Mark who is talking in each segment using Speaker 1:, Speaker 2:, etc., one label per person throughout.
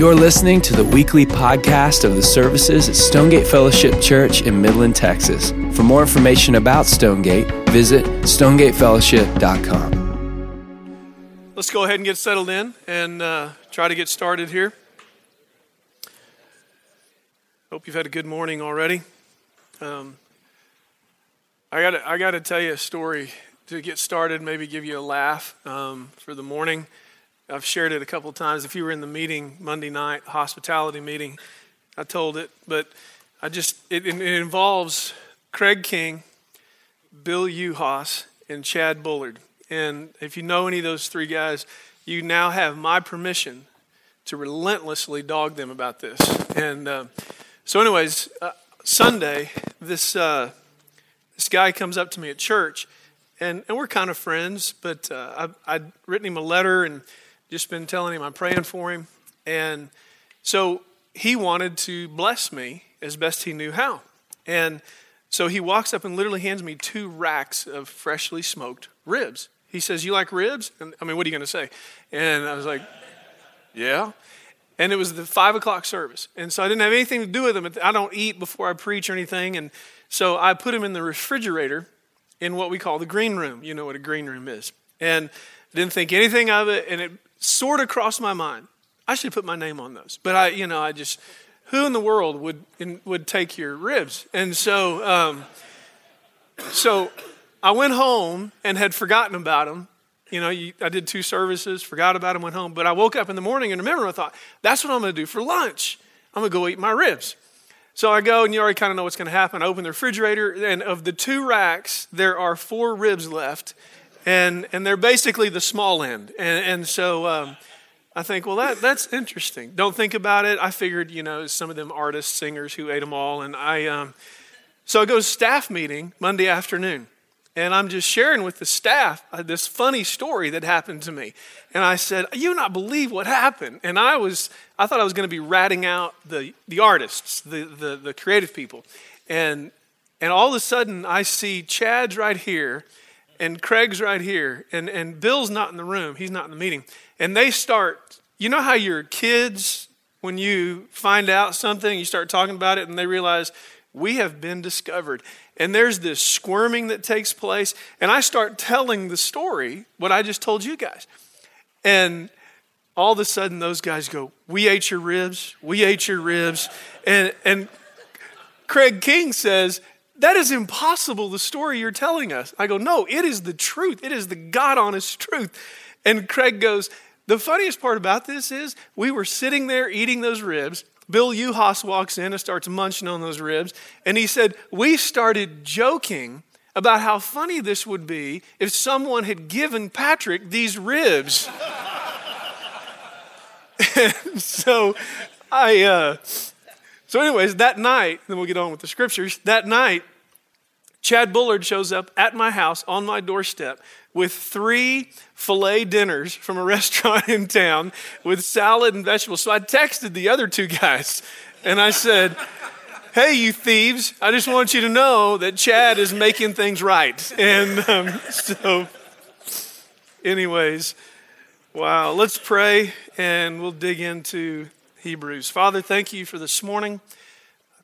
Speaker 1: You're listening to the weekly podcast of the services at Stonegate Fellowship Church in Midland, Texas. For more information about Stonegate, visit stonegatefellowship.com.
Speaker 2: Let's go ahead and get settled in and uh, try to get started here. Hope you've had a good morning already. Um, I got I got to tell you a story to get started. Maybe give you a laugh um, for the morning. I've shared it a couple of times. If you were in the meeting Monday night, hospitality meeting, I told it, but I just, it, it involves Craig King, Bill Uhas, and Chad Bullard. And if you know any of those three guys, you now have my permission to relentlessly dog them about this. And uh, so, anyways, uh, Sunday, this, uh, this guy comes up to me at church, and, and we're kind of friends, but uh, I, I'd written him a letter and just been telling him I'm praying for him. And so he wanted to bless me as best he knew how. And so he walks up and literally hands me two racks of freshly smoked ribs. He says, You like ribs? And I mean, what are you going to say? And I was like, Yeah. And it was the five o'clock service. And so I didn't have anything to do with them. I don't eat before I preach or anything. And so I put them in the refrigerator in what we call the green room. You know what a green room is. And Didn't think anything of it. And it sort of crossed my mind. I should put my name on those. But I, you know, I just, who in the world would would take your ribs? And so, um, so I went home and had forgotten about them. You know, you, I did two services, forgot about them, went home. But I woke up in the morning and remember, I thought, that's what I'm going to do for lunch. I'm going to go eat my ribs. So I go, and you already kind of know what's going to happen. I open the refrigerator, and of the two racks, there are four ribs left and and they're basically the small end. And, and so um, I think, well, that that's interesting. Don't think about it. I figured, you know, some of them artists, singers who ate them all, and I. Um, so I go to staff meeting Monday afternoon, and I'm just sharing with the staff uh, this funny story that happened to me. And I said, "You not believe what happened?" And I was, I thought I was going to be ratting out the the artists, the the, the creative people, and and all of a sudden I see Chad's right here and Craig's right here, and, and Bill's not in the room. He's not in the meeting. And they start, you know how your kids, when you find out something, you start talking about it, and they realize, we have been discovered. And there's this squirming that takes place. And I start telling the story, what I just told you guys. And all of a sudden, those guys go, We ate your ribs. We ate your ribs. And, and Craig King says, that is impossible, the story you're telling us. I go, No, it is the truth. It is the God honest truth. And Craig goes, The funniest part about this is we were sitting there eating those ribs. Bill Uhas walks in and starts munching on those ribs. And he said, We started joking about how funny this would be if someone had given Patrick these ribs. so I, uh, so anyways, that night, then we'll get on with the scriptures. That night, Chad Bullard shows up at my house on my doorstep with three filet dinners from a restaurant in town with salad and vegetables. So I texted the other two guys and I said, Hey, you thieves, I just want you to know that Chad is making things right. And um, so, anyways, wow, let's pray and we'll dig into Hebrews. Father, thank you for this morning.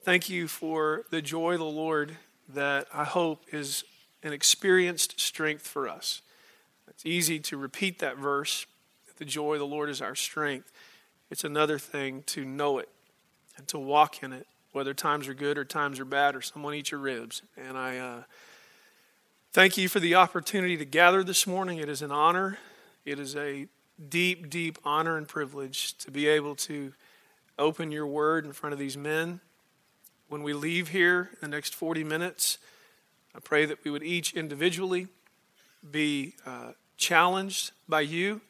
Speaker 2: Thank you for the joy of the Lord that I hope is an experienced strength for us. It's easy to repeat that verse the joy of the Lord is our strength. It's another thing to know it and to walk in it, whether times are good or times are bad or someone eats your ribs. And I uh, thank you for the opportunity to gather this morning. It is an honor. It is a deep, deep honor and privilege to be able to open your word in front of these men when we leave here in the next 40 minutes, I pray that we would each individually be uh, challenged by you,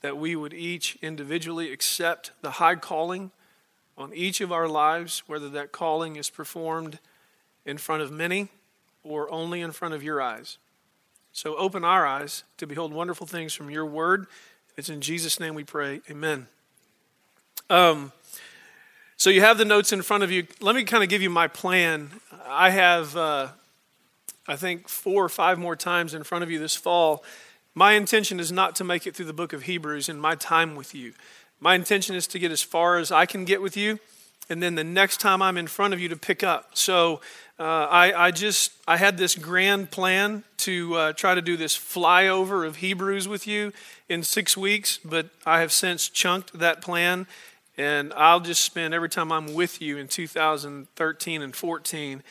Speaker 2: that we would each individually accept the high calling on each of our lives, whether that calling is performed in front of many or only in front of your eyes. So open our eyes to behold wonderful things from your word. It's in Jesus' name we pray. Amen. Um, so you have the notes in front of you. Let me kind of give you my plan. I have, uh, I think, four or five more times in front of you this fall. My intention is not to make it through the book of Hebrews in my time with you, My intention is to get as far as I can get with you, and then the next time I'm in front of you to pick up. So uh, I, I, just I had this grand plan to uh, try to do this flyover of Hebrews with you in six weeks, but I have since chunked that plan, and I'll just spend every time I'm with you in 2013 and 14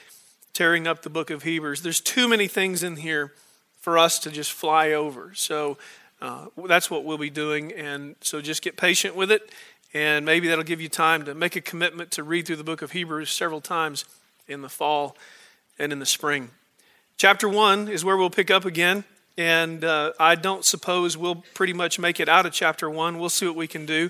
Speaker 2: tearing up the book of Hebrews. There's too many things in here for us to just fly over. So uh, that's what we'll be doing. And so just get patient with it. And maybe that'll give you time to make a commitment to read through the book of Hebrews several times in the fall and in the spring. Chapter 1 is where we'll pick up again. And uh, I don't suppose we'll pretty much make it out of chapter 1. We'll see what we can do.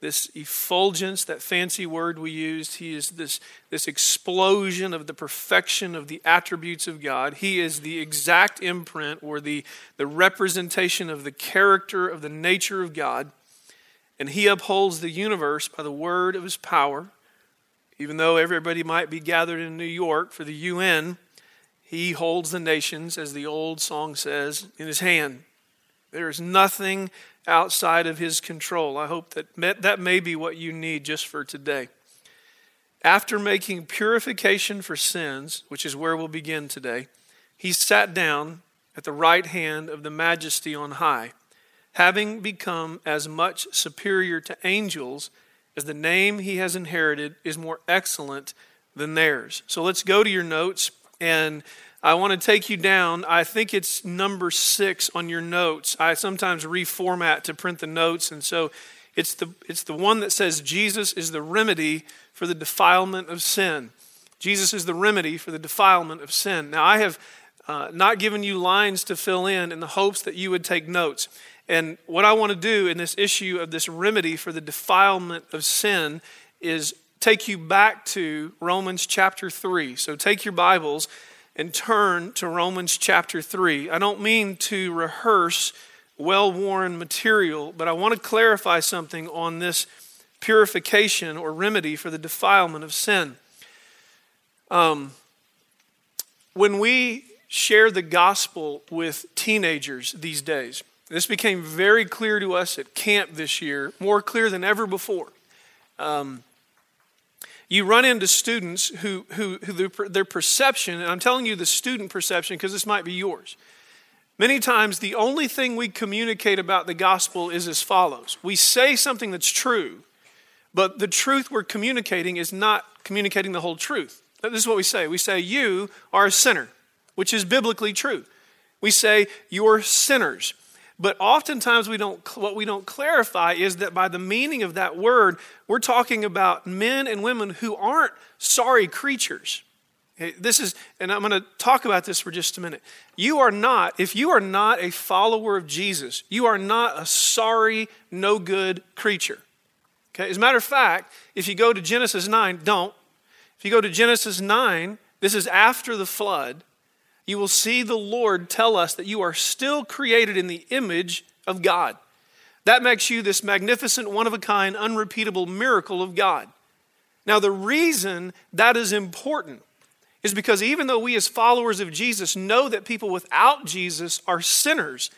Speaker 2: this effulgence, that fancy word we used. He is this, this explosion of the perfection of the attributes of God. He is the exact imprint or the, the representation of the character of the nature of God. And he upholds the universe by the word of his power. Even though everybody might be gathered in New York for the UN, he holds the nations, as the old song says, in his hand. There is nothing outside of his control. I hope that that may be what you need just for today. After making purification for sins, which is where we'll begin today, he sat down at the right hand of the majesty on high, having become as much superior to angels as the name he has inherited is more excellent than theirs. So let's go to your notes and I want to take you down. I think it's number six on your notes. I sometimes reformat to print the notes, and so it's the, it's the one that says Jesus is the remedy for the defilement of sin. Jesus is the remedy for the defilement of sin. Now, I have uh, not given you lines to fill in in the hopes that you would take notes. And what I want to do in this issue of this remedy for the defilement of sin is take you back to Romans chapter 3. So take your Bibles and turn to Romans chapter 3. I don't mean to rehearse well worn material, but I want to clarify something on this purification or remedy for the defilement of sin. Um, when we share the gospel with teenagers these days, this became very clear to us at camp this year, more clear than ever before. Um, you run into students who, who, who their, perception, and I'm telling you the student perception because this might be yours. Many times, the only thing we communicate about the gospel is as follows We say something that's true, but the truth we're communicating is not communicating the whole truth. This is what we say we say, You are a sinner, which is biblically true. We say, You're sinners. But oftentimes we don't what we don't clarify is that by the meaning of that word, we're talking about men and women who aren't sorry creatures. This is, and I'm going to talk about this for just a minute. You are not, if you are not a follower of Jesus, you are not a sorry, no good creature. Okay? As a matter of fact, if you go to Genesis 9, don't. If you go to Genesis 9, this is after the flood you will see the Lord tell us that you are still created in the image of God. That makes you this magnificent, one of a kind, unrepeatable miracle of God. Now, the reason that is important is because even though we, as followers of Jesus, know that people without Jesus are sinners,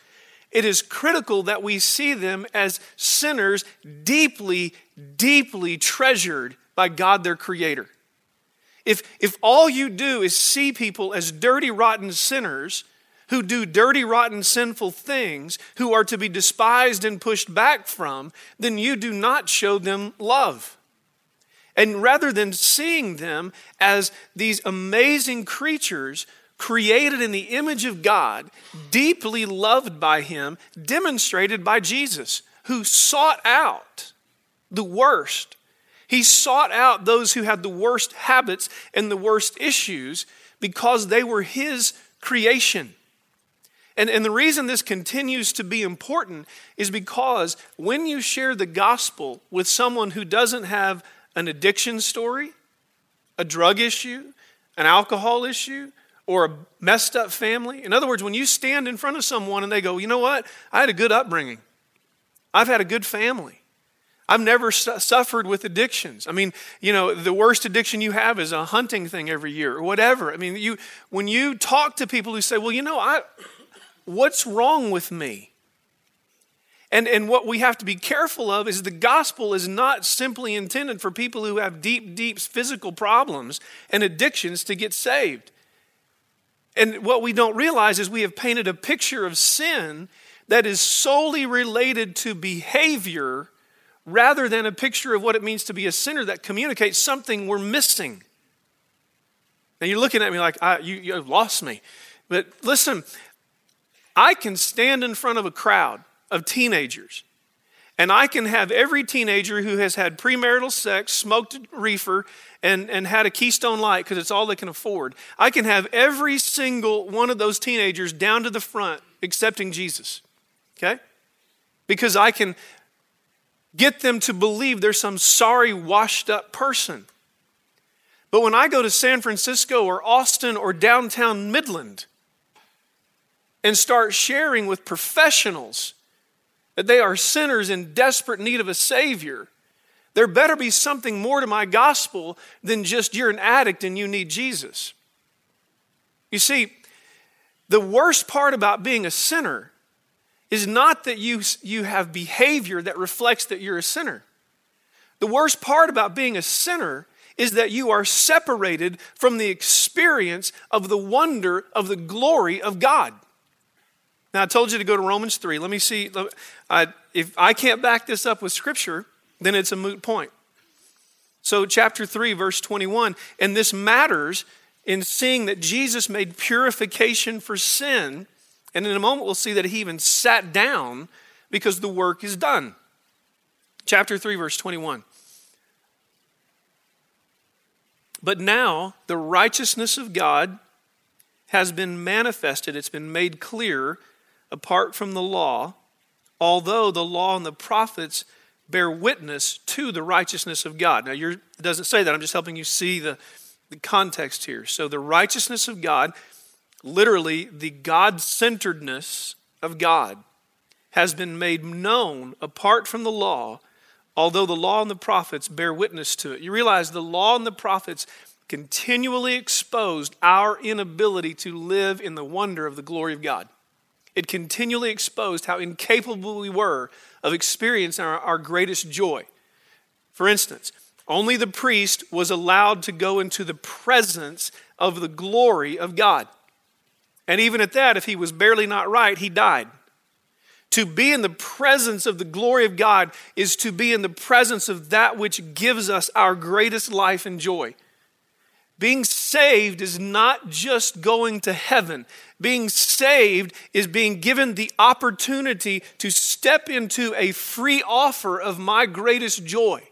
Speaker 2: it is critical that we see them as sinners deeply, deeply treasured by God, their Creator. If, if all you do is see people as dirty, rotten sinners who do dirty, rotten, sinful things, who are to be despised and pushed back from, then you do not show them love. And rather than seeing them as these amazing creatures created in the image of God, deeply loved by Him, demonstrated by Jesus, who sought out the worst he sought out those who had the worst habits and the worst issues because they were His creation. And, and the reason this continues to be important is because when you share the gospel with someone who doesn't have an addiction story, a drug issue, an alcohol issue, or a messed up family. In other words, when you stand in front of someone and they go, you know what? I had a good upbringing, I've had a good family. I've never su- suffered with addictions. I mean, you know, the worst addiction you have is a hunting thing every year or whatever. I mean, you when you talk to people who say, "Well, you know, I what's wrong with me?" And, and what we have to be careful of is the gospel is not simply intended for people who have deep, deep physical problems and addictions to get saved. And what we don't realize is we have painted a picture of sin that is solely related to behavior rather than a picture of what it means to be a sinner that communicates something we're missing. Now you're looking at me like, you, you lost me. But listen, I can stand in front of a crowd of teenagers and I can have every teenager who has had premarital sex, smoked reefer, and, and had a Keystone Light because it's all they can afford. I can have every single one of those teenagers down to the front accepting Jesus. Okay? Because I can get them to believe they're some sorry, washed up person. But when I go to San Francisco or Austin or downtown Midland and start sharing with professionals that they are sinners in desperate need of a Savior, there better be something more to my gospel than just you're an addict and you need Jesus. You see, the worst part about being a sinner is not that you, you have behavior that reflects that you're a sinner. The worst part about being a sinner is that you are separated from the experience of the wonder of the glory of God. Now, I told you to go to Romans 3. Let me see. if I can't back this up with Scripture, then it's a moot point. So, chapter 3, verse 21, and this matters in seeing that Jesus made purification for sin and in a moment, we'll see that he even sat down because the work is done. Chapter 3, verse 21. But now the righteousness of God has been manifested, it's been made clear apart from the law, although the law and the prophets bear witness to the righteousness of God. Now, it doesn't say that, I'm just helping you see the, the context here. So, the righteousness of God literally the God centeredness of God has been made known apart from the law, although the law and the prophets bear witness to it. You realize the law and the prophets continually exposed our inability to live in the wonder of the glory of God. It continually exposed how incapable we were of experiencing our, our greatest joy. For instance, only the priest was allowed to go into the presence of the glory of God. And even at that, if he was barely not right, he died. To be in the presence of the glory of God is to be in the presence of that which gives us our greatest life and joy. Being saved is not just going to heaven. Being saved is being given the opportunity to step into a free offer of my greatest joy.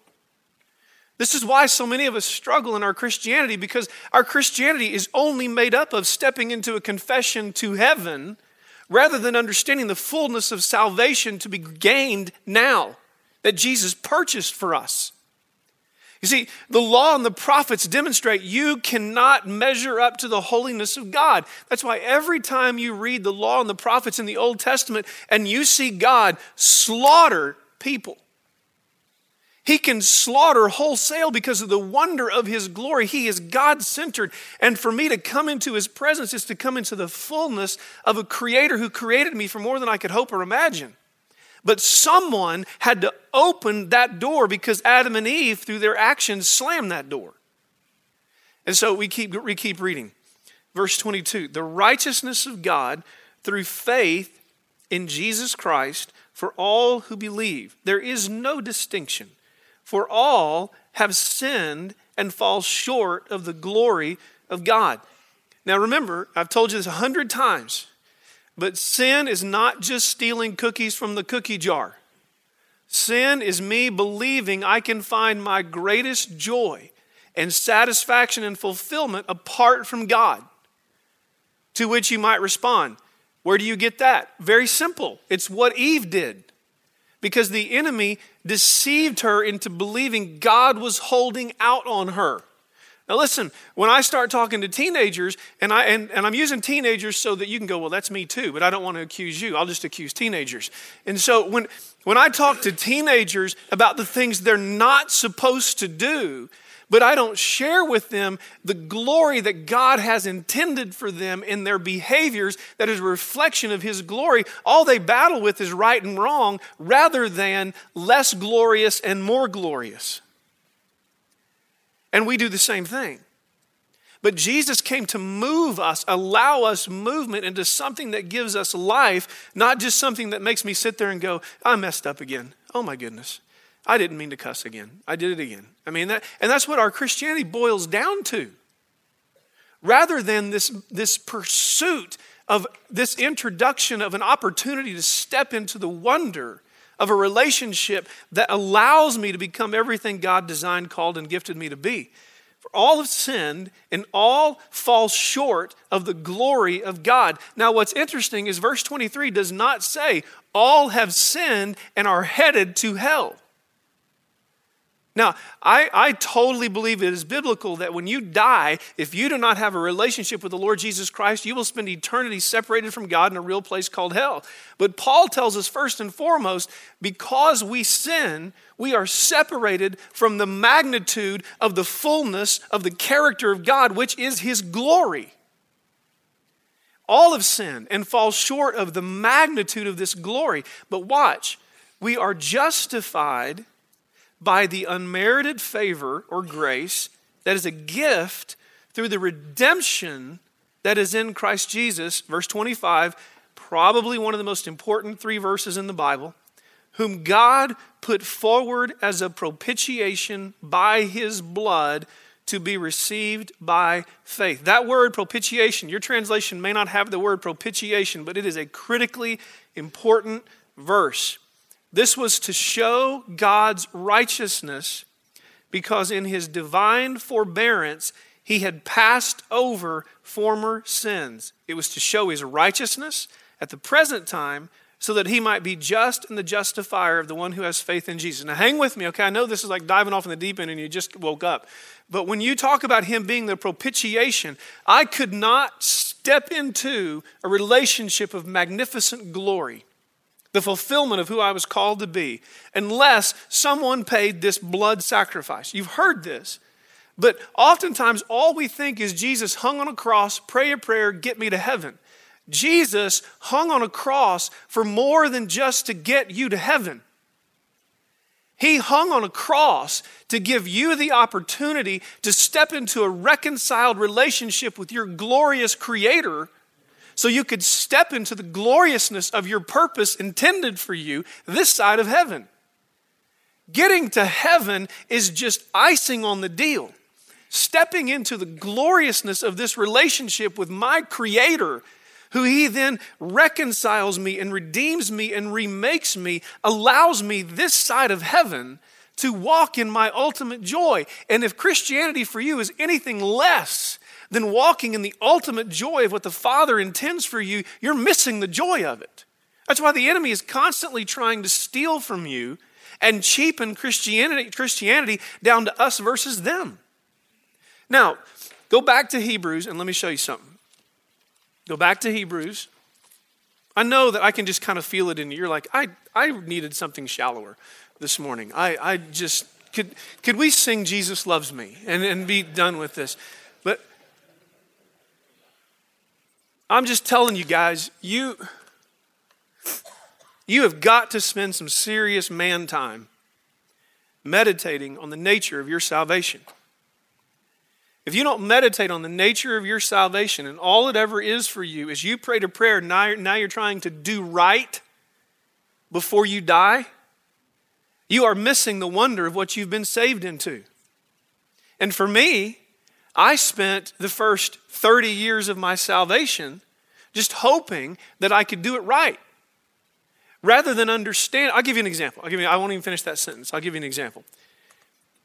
Speaker 2: This is why so many of us struggle in our Christianity because our Christianity is only made up of stepping into a confession to heaven rather than understanding the fullness of salvation to be gained now that Jesus purchased for us. You see, the law and the prophets demonstrate you cannot measure up to the holiness of God. That's why every time you read the law and the prophets in the Old Testament and you see God slaughter people, he can slaughter wholesale because of the wonder of His glory. He is God centered. And for me to come into His presence is to come into the fullness of a Creator who created me for more than I could hope or imagine. But someone had to open that door because Adam and Eve, through their actions, slammed that door. And so we keep, we keep reading. Verse 22 The righteousness of God through faith in Jesus Christ for all who believe. There is no distinction. For all have sinned and fall short of the glory of God. Now remember, I've told you this a hundred times, but sin is not just stealing cookies from the cookie jar. Sin is me believing I can find my greatest joy and satisfaction and fulfillment apart from God. To which you might respond, Where do you get that? Very simple. It's what Eve did because the enemy deceived her into believing God was holding out on her. Now listen, when I start talking to teenagers, and, I, and, and I'm using teenagers so that you can go, well, that's me too, but I don't want to accuse you. I'll just accuse teenagers. And so when, when I talk to teenagers about the things they're not supposed to do, but I don't share with them the glory that God has intended for them in their behaviors that is a reflection of His glory. All they battle with is right and wrong rather than less glorious and more glorious. And we do the same thing. But Jesus came to move us, allow us movement into something that gives us life, not just something that makes me sit there and go, I messed up again. Oh my goodness. I didn't mean to cuss again. I did it again. I mean, that, and that's what our Christianity boils down to. Rather than this, this pursuit of this introduction of an opportunity to step into the wonder of a relationship that allows me to become everything God designed, called, and gifted me to be. For all have sinned and all fall short of the glory of God. Now, what's interesting is verse 23 does not say all have sinned and are headed to hell. Now, I, I totally believe it is biblical that when you die, if you do not have a relationship with the Lord Jesus Christ, you will spend eternity separated from God in a real place called hell. But Paul tells us first and foremost, because we sin, we are separated from the magnitude of the fullness of the character of God, which is his glory. All of sin and fall short of the magnitude of this glory. But watch, we are justified by the unmerited favor or grace that is a gift through the redemption that is in Christ Jesus. Verse 25, probably one of the most important three verses in the Bible, whom God put forward as a propitiation by his blood to be received by faith. That word propitiation, your translation may not have the word propitiation, but it is a critically important verse. This was to show God's righteousness because in his divine forbearance, he had passed over former sins. It was to show his righteousness at the present time so that he might be just and the justifier of the one who has faith in Jesus. Now, hang with me, okay? I know this is like diving off in the deep end and you just woke up. But when you talk about him being the propitiation, I could not step into a relationship of magnificent glory the fulfillment of who I was called to be, unless someone paid this blood sacrifice. You've heard this. But oftentimes, all we think is Jesus hung on a cross, pray a prayer, get me to heaven. Jesus hung on a cross for more than just to get you to heaven. He hung on a cross to give you the opportunity to step into a reconciled relationship with your glorious Creator so you could step into the gloriousness of your purpose intended for you this side of heaven. Getting to heaven is just icing on the deal. Stepping into the gloriousness of this relationship with my Creator, who He then reconciles me and redeems me and remakes me, allows me this side of heaven to walk in my ultimate joy. And if Christianity for you is anything less than walking in the ultimate joy of what the Father intends for you, you're missing the joy of it. That's why the enemy is constantly trying to steal from you and cheapen Christianity, Christianity down to us versus them. Now, go back to Hebrews and let me show you something. Go back to Hebrews. I know that I can just kind of feel it in you. You're like, I, I needed something shallower this morning. I, I just, could, could we sing Jesus Loves Me and, and be done with this? But I'm just telling you guys, you, you have got to spend some serious man time meditating on the nature of your salvation. If you don't meditate on the nature of your salvation and all it ever is for you is you prayed a prayer, now now you're trying to do right before you die, you are missing the wonder of what you've been saved into. And for me, I spent the first 30 years of my salvation just hoping that I could do it right. Rather than understand, I'll give you an example. I'll give you, I won't even finish that sentence. I'll give you an example.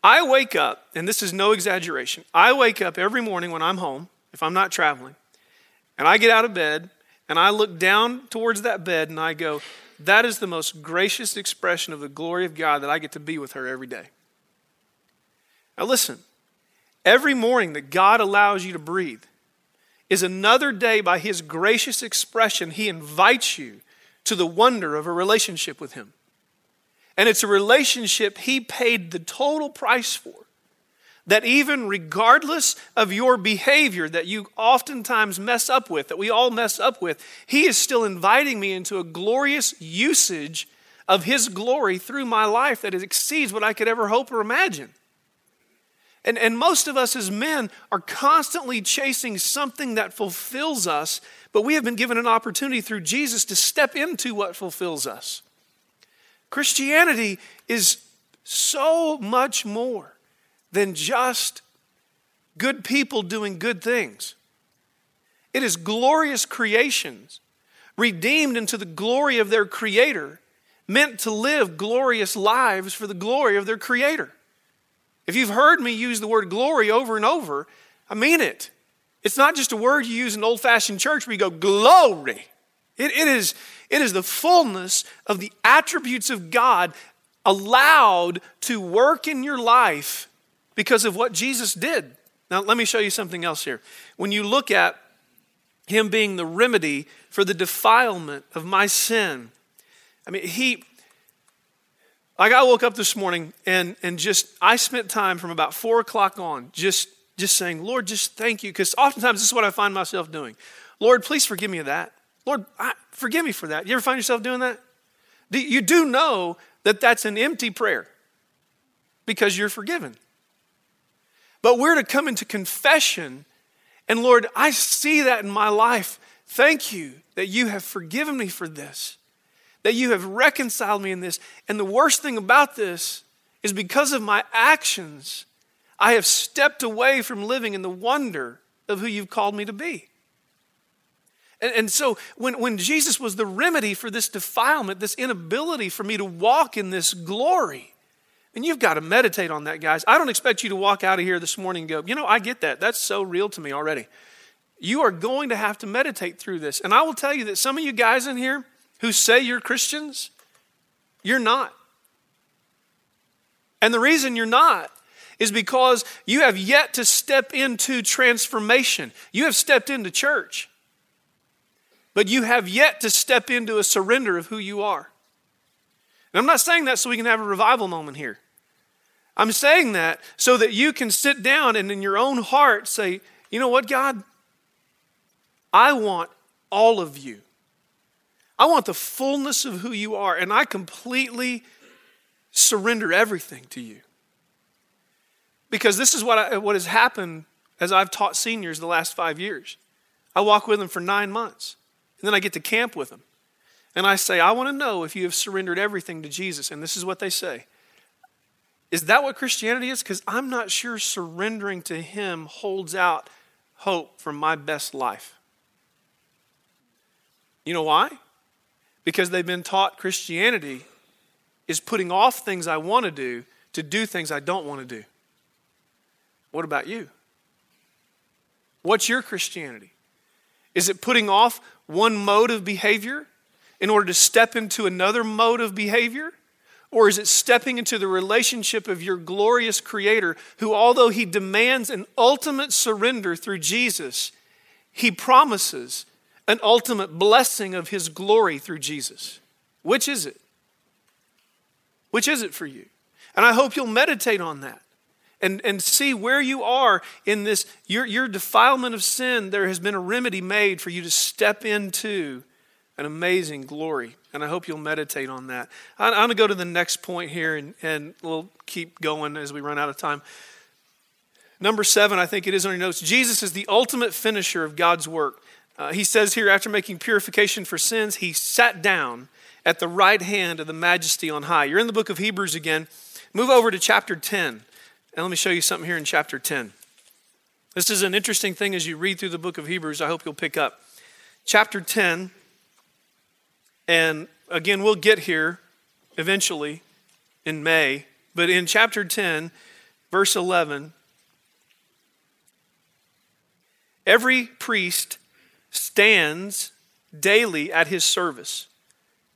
Speaker 2: I wake up, and this is no exaggeration. I wake up every morning when I'm home, if I'm not traveling, and I get out of bed and I look down towards that bed and I go, that is the most gracious expression of the glory of God that I get to be with her every day. Now, listen, every morning that God allows you to breathe is another day by His gracious expression. He invites you to the wonder of a relationship with Him. And it's a relationship He paid the total price for. That even regardless of your behavior that you oftentimes mess up with, that we all mess up with, He is still inviting me into a glorious usage of His glory through my life that exceeds what I could ever hope or imagine. And, and most of us as men are constantly chasing something that fulfills us, but we have been given an opportunity through Jesus to step into what fulfills us. Christianity is so much more than just good people doing good things. It is glorious creations, redeemed into the glory of their Creator, meant to live glorious lives for the glory of their Creator. If you've heard me use the word glory over and over, I mean it. It's not just a word you use in old fashioned church where you go, glory. It, it, is, it is the fullness of the attributes of God allowed to work in your life because of what Jesus did. Now, let me show you something else here. When you look at Him being the remedy for the defilement of my sin, I mean, He, like I woke up this morning and, and just, I spent time from about four o'clock on just, just saying, Lord, just thank you. Because oftentimes this is what I find myself doing. Lord, please forgive me of that. Lord, I, forgive me for that. You ever find yourself doing that? You do know that that's an empty prayer because you're forgiven. But we're to come into confession and Lord, I see that in my life. Thank you that you have forgiven me for this that you have reconciled me in this. And the worst thing about this is because of my actions, I have stepped away from living in the wonder of who you've called me to be. And, and so when, when Jesus was the remedy for this defilement, this inability for me to walk in this glory, and you've got to meditate on that, guys. I don't expect you to walk out of here this morning and go, you know, I get that. That's so real to me already. You are going to have to meditate through this. And I will tell you that some of you guys in here, who say you're Christians, you're not. And the reason you're not is because you have yet to step into transformation. You have stepped into church, but you have yet to step into a surrender of who you are. And I'm not saying that so we can have a revival moment here. I'm saying that so that you can sit down and in your own heart say, you know what, God? I want all of you. I want the fullness of who you are, and I completely surrender everything to you. Because this is what, I, what has happened as I've taught seniors the last five years. I walk with them for nine months, and then I get to camp with them. And I say, I want to know if you have surrendered everything to Jesus. And this is what they say Is that what Christianity is? Because I'm not sure surrendering to Him holds out hope for my best life. You know why? Because they've been taught Christianity is putting off things I want to do to do things I don't want to do. What about you? What's your Christianity? Is it putting off one mode of behavior in order to step into another mode of behavior? Or is it stepping into the relationship of your glorious Creator, who, although He demands an ultimate surrender through Jesus, He promises an ultimate blessing of His glory through Jesus. Which is it? Which is it for you? And I hope you'll meditate on that and, and see where you are in this, your, your defilement of sin. There has been a remedy made for you to step into an amazing glory. And I hope you'll meditate on that. I, I'm going to go to the next point here and, and we'll keep going as we run out of time. Number seven, I think it is on your notes. Jesus is the ultimate finisher of God's work. Uh, he says here, after making purification for sins, he sat down at the right hand of the majesty on high. You're in the book of Hebrews again. Move over to chapter 10. And let me show you something here in chapter 10. This is an interesting thing as you read through the book of Hebrews. I hope you'll pick up. Chapter 10. And again, we'll get here eventually in May. But in chapter 10, verse 11, every priest stands daily at his service.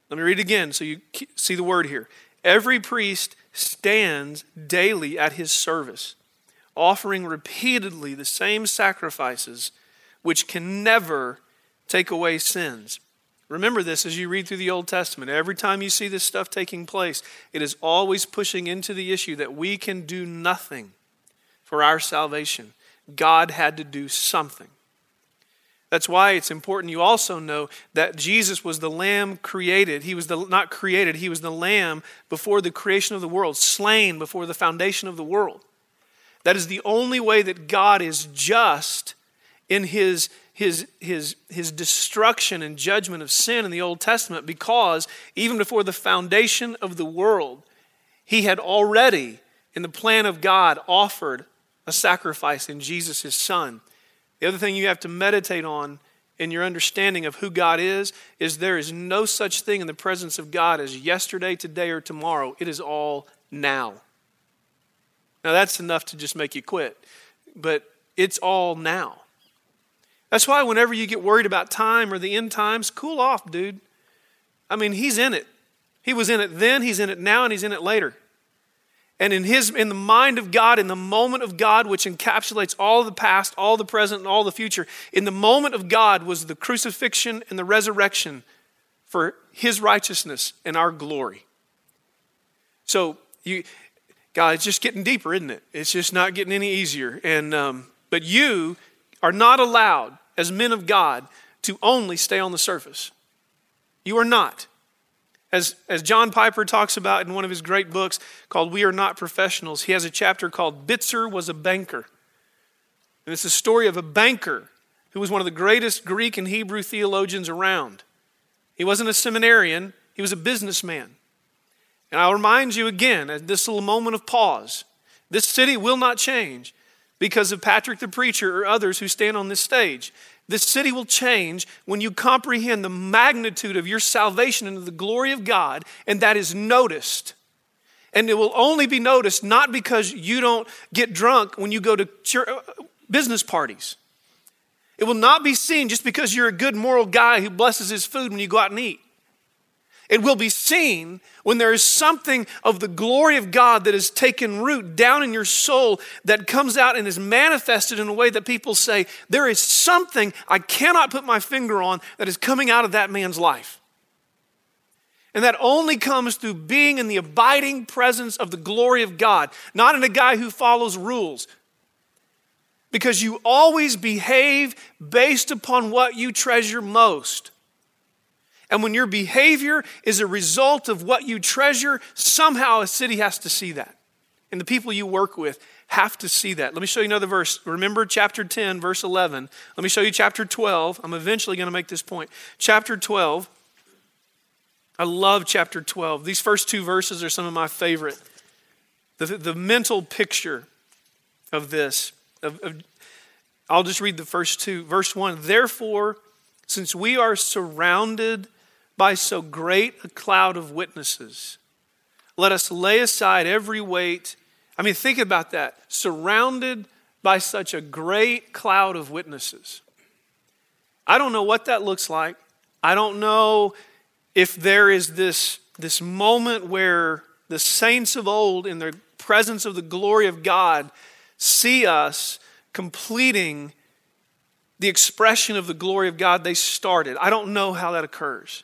Speaker 2: Let me read again so you see the word here. Every priest stands daily at his service, offering repeatedly the same sacrifices which can never take away sins. Remember this as you read through the Old Testament. Every time you see this stuff taking place, it is always pushing into the issue that we can do nothing for our salvation. God had to do something. That's why it's important you also know that Jesus was the lamb created. He was the not created, he was the lamb before the creation of the world, slain before the foundation of the world. That is the only way that God is just in his his, his, his destruction and judgment of sin in the Old Testament because even before the foundation of the world, he had already, in the plan of God, offered a sacrifice in Jesus, his son. The other thing you have to meditate on in your understanding of who God is is there is no such thing in the presence of God as yesterday, today, or tomorrow. It is all now. Now, that's enough to just make you quit, but it's all now. That's why whenever you get worried about time or the end times, cool off, dude. I mean, he's in it. He was in it then, he's in it now, and he's in it later. And in his in the mind of God, in the moment of God, which encapsulates all the past, all the present, and all the future, in the moment of God was the crucifixion and the resurrection for his righteousness and our glory. So you God, it's just getting deeper, isn't it? It's just not getting any easier. And um, but you are not allowed, as men of God, to only stay on the surface. You are not. As, as John Piper talks about in one of his great books called We Are Not Professionals, he has a chapter called Bitzer Was a Banker. And it's the story of a banker who was one of the greatest Greek and Hebrew theologians around. He wasn't a seminarian, he was a businessman. And I'll remind you again, at this little moment of pause, this city will not change because of Patrick the preacher or others who stand on this stage. This city will change when you comprehend the magnitude of your salvation into the glory of God, and that is noticed. And it will only be noticed not because you don't get drunk when you go to church, uh, business parties. It will not be seen just because you're a good moral guy who blesses his food when you go out and eat. It will be seen when there is something of the glory of God that has taken root down in your soul that comes out and is manifested in a way that people say, There is something I cannot put my finger on that is coming out of that man's life. And that only comes through being in the abiding presence of the glory of God, not in a guy who follows rules. Because you always behave based upon what you treasure most. And when your behavior is a result of what you treasure, somehow a city has to see that. And the people you work with have to see that. Let me show you another verse. Remember chapter 10, verse 11. Let me show you chapter 12. I'm eventually going to make this point. Chapter 12. I love chapter 12. These first two verses are some of my favorite. The, the mental picture of this. Of, of, I'll just read the first two. Verse 1 Therefore, since we are surrounded by so great a cloud of witnesses. Let us lay aside every weight. I mean, think about that. Surrounded by such a great cloud of witnesses. I don't know what that looks like. I don't know if there is this, this moment where the saints of old, in the presence of the glory of God, see us completing the expression of the glory of God they started. I don't know how that occurs.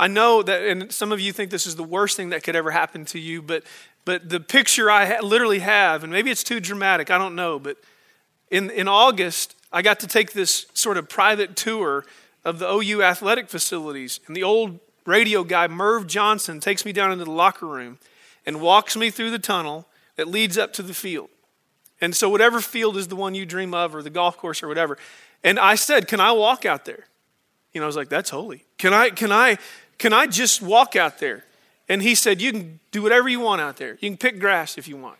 Speaker 2: I know that, and some of you think this is the worst thing that could ever happen to you, but, but the picture I ha- literally have, and maybe it's too dramatic, I don't know, but in, in August, I got to take this sort of private tour of the OU athletic facilities, and the old radio guy, Merv Johnson, takes me down into the locker room and walks me through the tunnel that leads up to the field. And so, whatever field is the one you dream of, or the golf course, or whatever. And I said, Can I walk out there? You know, I was like, That's holy. Can I, can I, can I just walk out there? And he said, You can do whatever you want out there. You can pick grass if you want.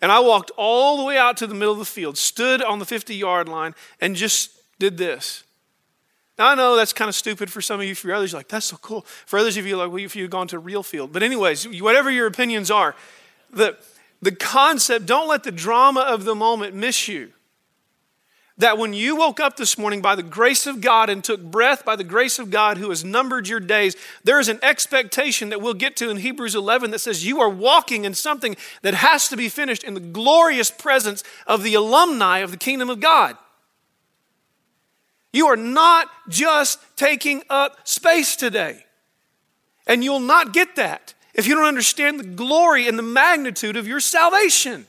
Speaker 2: And I walked all the way out to the middle of the field, stood on the 50 yard line, and just did this. Now, I know that's kind of stupid for some of you. For others, like, that's so cool. For others of you, like, well, if you've gone to a real field. But, anyways, whatever your opinions are, the, the concept, don't let the drama of the moment miss you. That when you woke up this morning by the grace of God and took breath by the grace of God who has numbered your days, there is an expectation that we'll get to in Hebrews 11 that says you are walking in something that has to be finished in the glorious presence of the alumni of the kingdom of God. You are not just taking up space today. And you'll not get that if you don't understand the glory and the magnitude of your salvation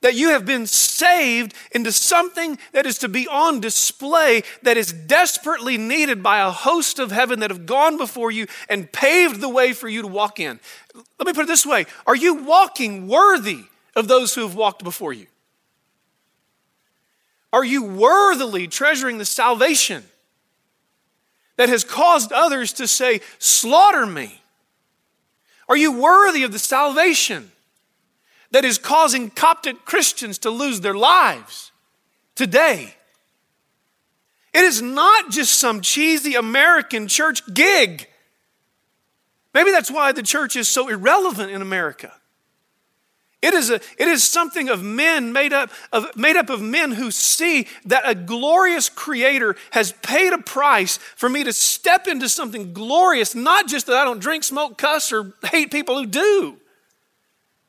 Speaker 2: that you have been saved into something that is to be on display that is desperately needed by a host of heaven that have gone before you and paved the way for you to walk in. Let me put it this way Are you walking worthy of those who have walked before you? Are you worthily treasuring the salvation that has caused others to say, Slaughter me? Are you worthy of the salvation? That is causing Coptic Christians to lose their lives today. It is not just some cheesy American church gig. Maybe that's why the church is so irrelevant in America. It is, a, it is something of men made up of, made up of men who see that a glorious creator has paid a price for me to step into something glorious, not just that I don't drink, smoke, cuss, or hate people who do.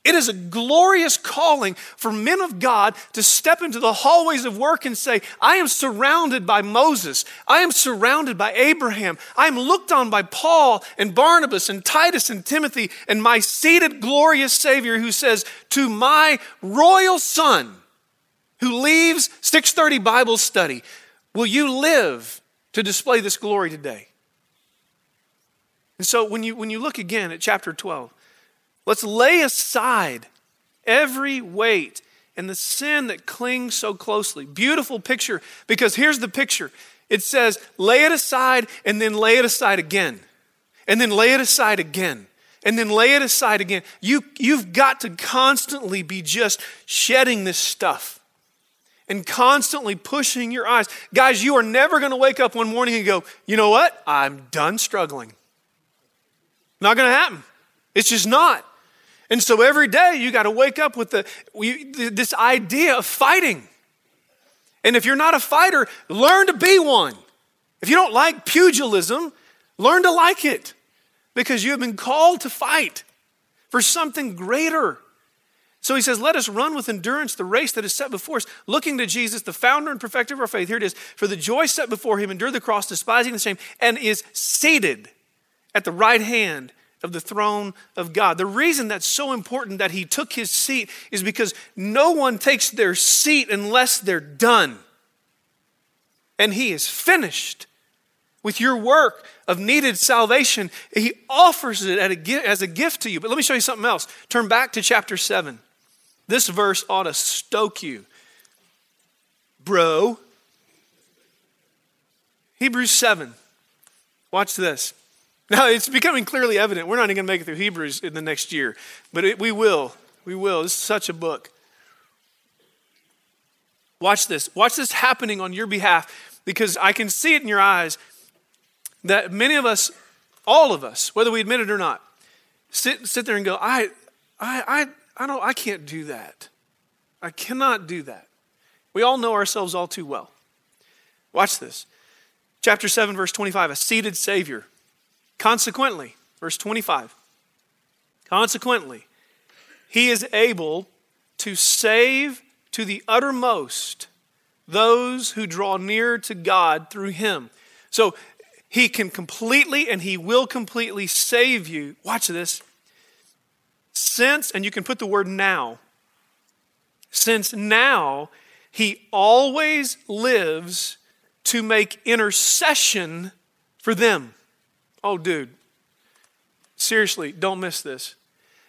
Speaker 2: It is a glorious calling for men of God to step into the hallways of work and say, I am surrounded by Moses. I am surrounded by Abraham. I am looked on by Paul and Barnabas and Titus and Timothy and my seated glorious Savior who says, To my royal son who leaves 630 Bible study, will you live to display this glory today? And so when you, when you look again at chapter 12, Let's lay aside every weight and the sin that clings so closely. Beautiful picture, because here's the picture it says, lay it aside and then lay it aside again, and then lay it aside again. And then lay it aside again. You, you've got to constantly be just shedding this stuff and constantly pushing your eyes. Guys, you are never going to wake up one morning and go, you know what? I'm done struggling. Not going to happen. It's just not. And so every day you got to wake up with the, this idea of fighting. And if you're not a fighter, learn to be one. If you don't like pugilism, learn to like it because you have been called to fight for something greater. So he says, Let us run with endurance the race that is set before us, looking to Jesus, the founder and perfecter of our faith. Here it is. For the joy set before him, endured the cross, despising the shame, and is seated at the right hand of the throne of God. The reason that's so important that he took his seat is because no one takes their seat unless they're done. And he is finished with your work of needed salvation. He offers it as a gift to you. But let me show you something else. Turn back to chapter 7. This verse ought to stoke you. Bro. Hebrews 7. Watch this. Now, it's becoming clearly evident. We're not even going to make it through Hebrews in the next year, but it, we will. We will. This is such a book. Watch this. Watch this happening on your behalf because I can see it in your eyes that many of us, all of us, whether we admit it or not, sit, sit there and go, I, I, I, I, don't, I can't do that. I cannot do that. We all know ourselves all too well. Watch this. Chapter 7, verse 25 a seated Savior Consequently, verse 25, consequently, he is able to save to the uttermost those who draw near to God through him. So he can completely and he will completely save you. Watch this. Since, and you can put the word now, since now he always lives to make intercession for them. Oh, dude, seriously, don't miss this.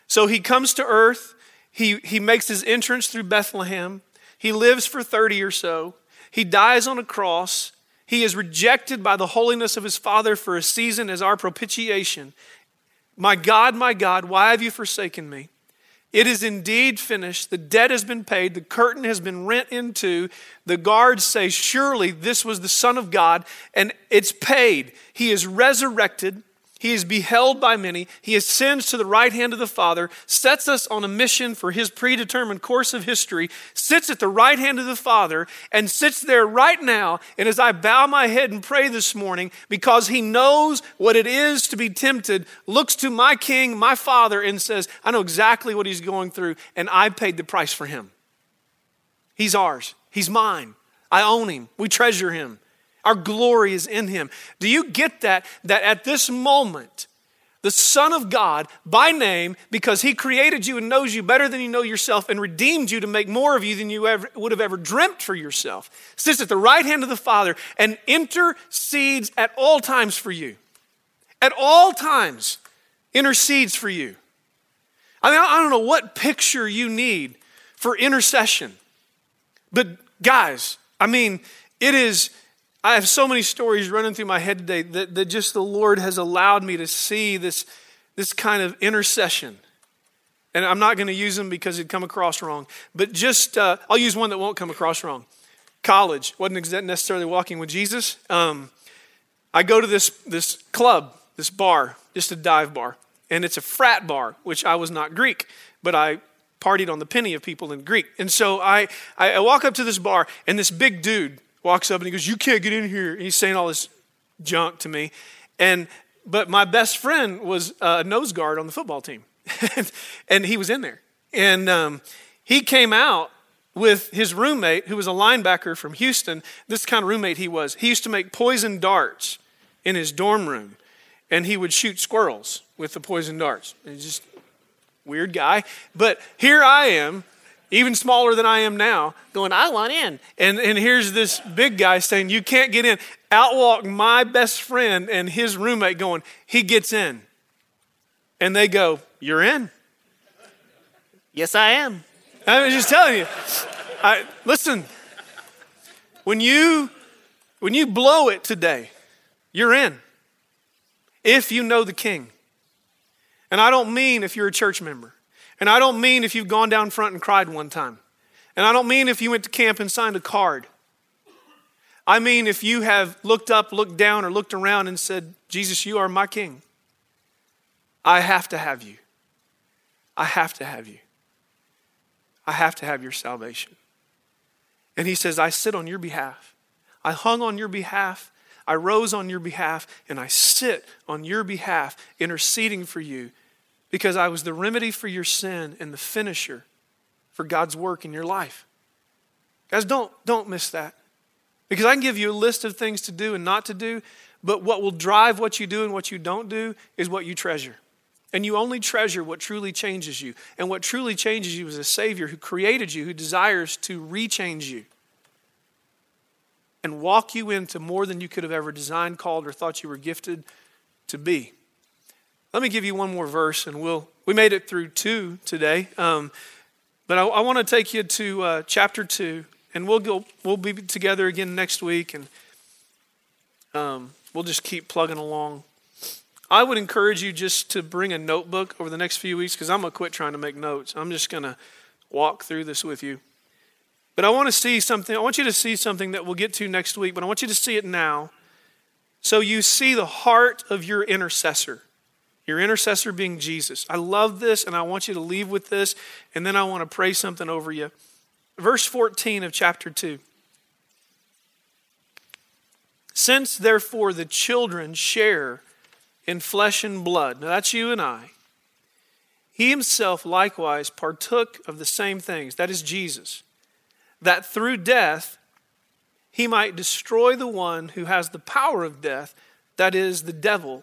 Speaker 2: So he comes to earth, he, he makes his entrance through Bethlehem, he lives for 30 or so, he dies on a cross, he is rejected by the holiness of his Father for a season as our propitiation. My God, my God, why have you forsaken me? It is indeed finished. The debt has been paid. The curtain has been rent in two. The guards say, Surely this was the Son of God, and it's paid. He is resurrected. He is beheld by many. He ascends to the right hand of the Father, sets us on a mission for his predetermined course of history, sits at the right hand of the Father, and sits there right now. And as I bow my head and pray this morning, because he knows what it is to be tempted, looks to my King, my Father, and says, I know exactly what he's going through, and I paid the price for him. He's ours, he's mine. I own him, we treasure him. Our glory is in him. Do you get that? That at this moment, the Son of God, by name, because he created you and knows you better than you know yourself and redeemed you to make more of you than you ever, would have ever dreamt for yourself, sits at the right hand of the Father and intercedes at all times for you. At all times, intercedes for you. I mean, I don't know what picture you need for intercession, but guys, I mean, it is I have so many stories running through my head today that, that just the Lord has allowed me to see this, this kind of intercession. And I'm not going to use them because it'd come across wrong, but just, uh, I'll use one that won't come across wrong. College, wasn't necessarily walking with Jesus. Um, I go to this, this club, this bar, just a dive bar, and it's a frat bar, which I was not Greek, but I partied on the penny of people in Greek. And so I, I walk up to this bar, and this big dude, walks up and he goes, You can't get in here. And he's saying all this junk to me. And but my best friend was a nose guard on the football team. and he was in there. And um, he came out with his roommate, who was a linebacker from Houston. This kind of roommate he was. He used to make poison darts in his dorm room, and he would shoot squirrels with the poison darts. He's just weird guy. But here I am even smaller than I am now, going, I want in. And, and here's this big guy saying, You can't get in. Outwalk my best friend and his roommate going, He gets in. And they go, You're in. yes, I am. I'm just telling you. I, listen, when you when you blow it today, you're in. If you know the king. And I don't mean if you're a church member. And I don't mean if you've gone down front and cried one time. And I don't mean if you went to camp and signed a card. I mean if you have looked up, looked down, or looked around and said, Jesus, you are my king. I have to have you. I have to have you. I have to have your salvation. And he says, I sit on your behalf. I hung on your behalf. I rose on your behalf, and I sit on your behalf, interceding for you because I was the remedy for your sin and the finisher for God's work in your life. Guys, don't, don't miss that. Because I can give you a list of things to do and not to do, but what will drive what you do and what you don't do is what you treasure. And you only treasure what truly changes you. And what truly changes you is a Savior who created you, who desires to rechange you and walk you into more than you could have ever designed, called, or thought you were gifted to be. Let me give you one more verse, and we'll we made it through two today. Um, but I, I want to take you to uh, chapter two, and we'll go. We'll be together again next week, and um, we'll just keep plugging along. I would encourage you just to bring a notebook over the next few weeks because I'm gonna quit trying to make notes. I'm just gonna walk through this with you. But I want to see something. I want you to see something that we'll get to next week. But I want you to see it now, so you see the heart of your intercessor. Your intercessor being Jesus. I love this, and I want you to leave with this, and then I want to pray something over you. Verse 14 of chapter 2. Since therefore the children share in flesh and blood, now that's you and I, he himself likewise partook of the same things, that is Jesus, that through death he might destroy the one who has the power of death, that is the devil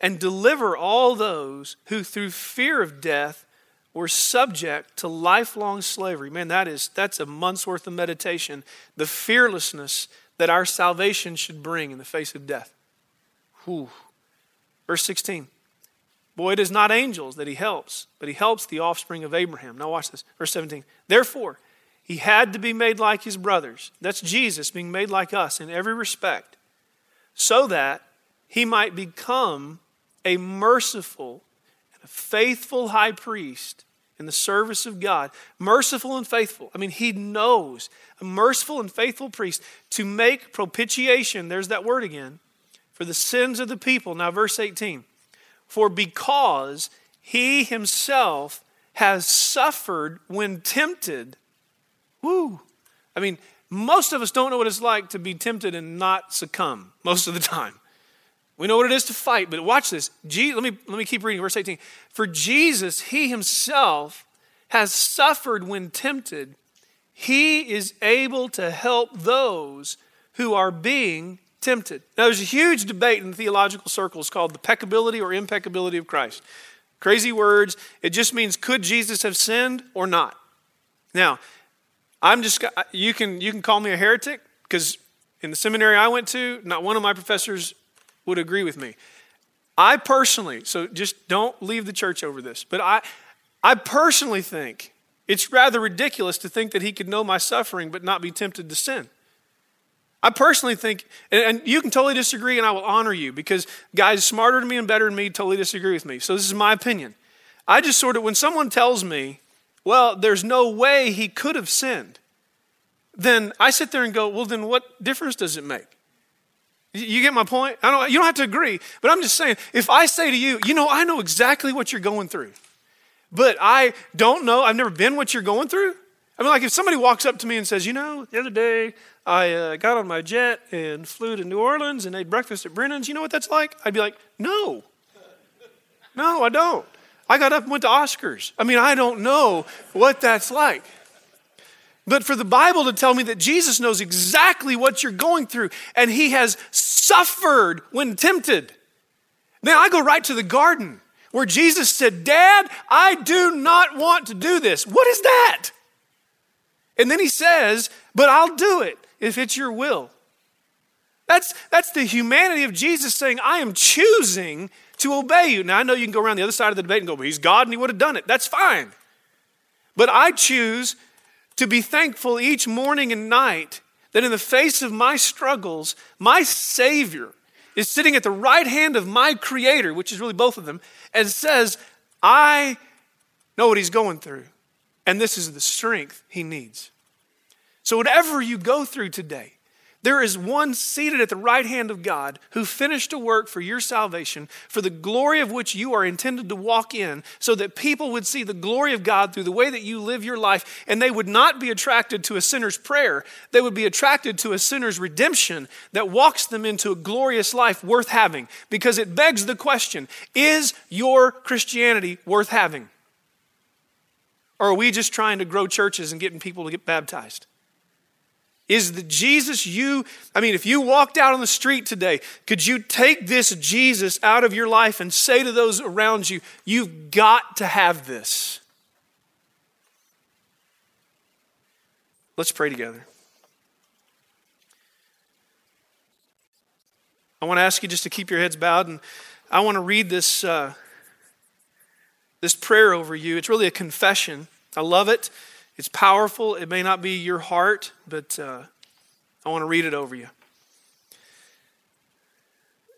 Speaker 2: and deliver all those who through fear of death were subject to lifelong slavery. Man, that is that's a month's worth of meditation. The fearlessness that our salvation should bring in the face of death. Whew. Verse 16. Boy, it is not angels that he helps, but he helps the offspring of Abraham. Now watch this. Verse 17. Therefore, he had to be made like his brothers. That's Jesus being made like us in every respect, so that he might become a merciful and a faithful high priest in the service of God. Merciful and faithful. I mean, he knows a merciful and faithful priest to make propitiation, there's that word again, for the sins of the people. Now, verse 18. For because he himself has suffered when tempted, woo. I mean, most of us don't know what it's like to be tempted and not succumb most of the time. We know what it is to fight, but watch this. let, me, let me keep reading verse 18. For Jesus, he himself has suffered when tempted, he is able to help those who are being tempted. Now, there's a huge debate in theological circles called the peccability or impeccability of Christ. Crazy words. It just means could Jesus have sinned or not? Now, I'm just you can you can call me a heretic because in the seminary I went to, not one of my professors would agree with me. I personally, so just don't leave the church over this, but I I personally think it's rather ridiculous to think that he could know my suffering but not be tempted to sin. I personally think, and, you can totally disagree, and I will honor you because guys smarter than me and better than me totally disagree with me. So this is my opinion. I just sort of, when someone tells me, well, there's no way he could have sinned, then I sit there and go, well, then what difference does it make? You get my point? I don't, you don't have to agree, but I'm just saying, if I say to you, you know, I know exactly what you're going through, but I don't know, I've never been what you're going through. I mean, like if somebody walks up to me and says, you know, the other day I uh, got on my jet and flew to New Orleans and ate breakfast at Brennan's. You know what that's like? I'd be like, no. No, I don't. I got up and went to Oscars. I mean, I don't know what that's like. But for the Bible to tell me that Jesus knows exactly what you're going through and he has suffered when tempted. Now I go right to the garden where Jesus said, Dad, I do not want to do this. What is that? And then he says, But I'll do it if it's your will. That's, that's the humanity of Jesus saying, I am choosing to obey you. Now, I know you can go around the other side of the debate and go, well, he's God and he would have done it. That's fine. But I choose to be thankful each morning and night that in the face of my struggles, my Savior is sitting at the right hand of my Creator, which is really both of them, and says, I know what he's going through, and this is the strength he needs. So, whatever you go through today, there is one seated at the right hand of God who finished a work for your salvation, for the glory of which you are intended to walk in, so that people would see the glory of God through the way that you live your life, and they would not be attracted to a sinner's prayer. They would be attracted to a sinner's redemption that walks them into a glorious life worth having. Because it begs the question is your Christianity worth having? Or are we just trying to grow churches and getting people to get baptized? Is the Jesus you, I mean, if you walked out on the street today, could you take this Jesus out of your life and say to those around you, you've got to have this? Let's pray together. I want to ask you just to keep your heads bowed, and I want to read this, uh, this prayer over you. It's really a confession. I love it. It's powerful. It may not be your heart, but uh, I want to read it over you.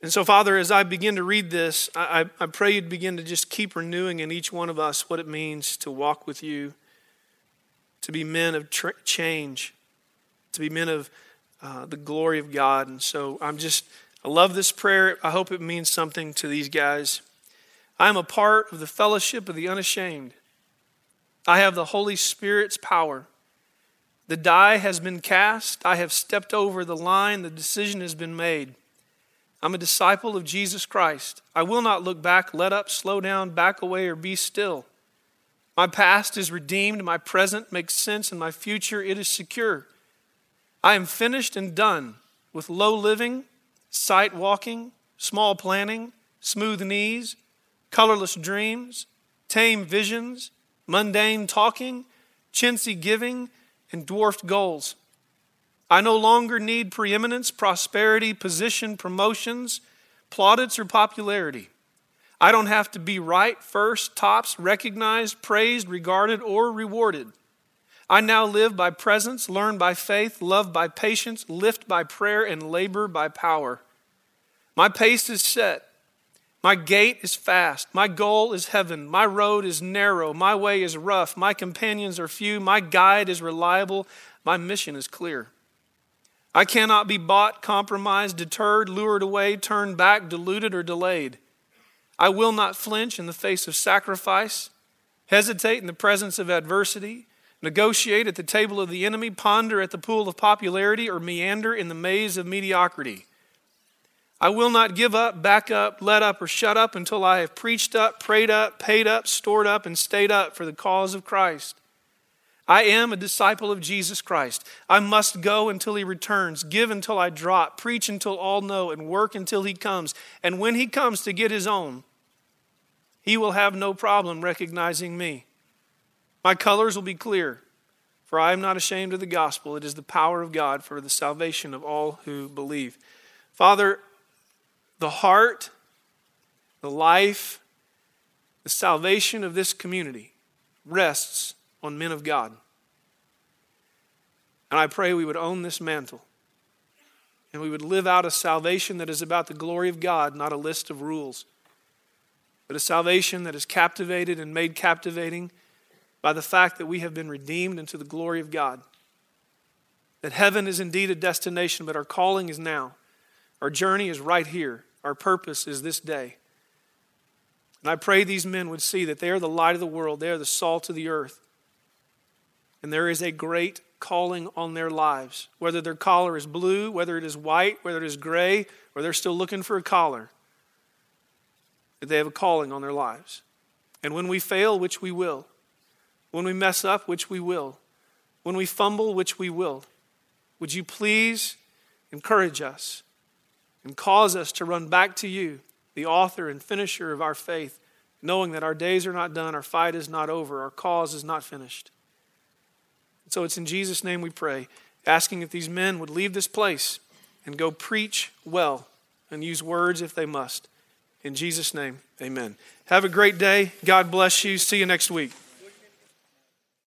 Speaker 2: And so, Father, as I begin to read this, I, I pray you'd begin to just keep renewing in each one of us what it means to walk with you, to be men of tr- change, to be men of uh, the glory of God. And so I'm just, I love this prayer. I hope it means something to these guys. I am a part of the fellowship of the unashamed. I have the Holy Spirit's power. The die has been cast. I have stepped over the line. The decision has been made. I'm a disciple of Jesus Christ. I will not look back, let up, slow down, back away, or be still. My past is redeemed, my present makes sense, and my future it is secure. I am finished and done with low living, sight walking, small planning, smooth knees, colorless dreams, tame visions, mundane talking, chintzy giving, and dwarfed goals. I no longer need preeminence, prosperity, position, promotions, plaudits, or popularity. I don't have to be right, first, tops, recognized, praised, regarded, or rewarded. I now live by presence, learn by faith, love by patience, lift by prayer, and labor by power. My pace is set. My gait is fast. My goal is heaven. My road is narrow. My way is rough. My companions are few. My guide is reliable. My mission is clear. I cannot be bought, compromised, deterred, lured away, turned back, deluded, or delayed. I will not flinch in the face of sacrifice, hesitate in the presence of adversity, negotiate at the table of the enemy, ponder at the pool of popularity, or meander in the maze of mediocrity. I will not give up, back up, let up, or shut up until I have preached up, prayed up, paid up, stored up, and stayed up for the cause of Christ. I am a disciple of Jesus Christ. I must go until he returns, give until I drop, preach until all know, and work until he comes. And when he comes to get his own, he will have no problem recognizing me. My colors will be clear, for I am not ashamed of the gospel. It is the power of God for the salvation of all who believe. Father, the heart, the life, the salvation of this community rests on men of God. And I pray we would own this mantle and we would live out a salvation that is about the glory of God, not a list of rules but a salvation that is captivated and made captivating by the fact that we have been redeemed into the glory of God. That heaven is indeed a destination, but our calling is now. Our journey is right here. Our purpose is this day. And I pray these men would see that they are the light of the world, they are the salt of the earth. And there is a great calling on their lives. Whether their collar is blue, whether it is white, whether it is gray, or they're still looking for a collar that they have a calling on their lives. And when we fail, which we will, when we mess up, which we will, when we fumble, which we will, would you please encourage us and cause us to run back to you, the author and finisher of our faith, knowing that our days are not done, our fight is not over, our cause is not finished. And so it's in Jesus' name we pray, asking if these men would leave this place and go preach well and use words if they must. In Jesus' name, amen. Have a great day. God bless you. See you next week.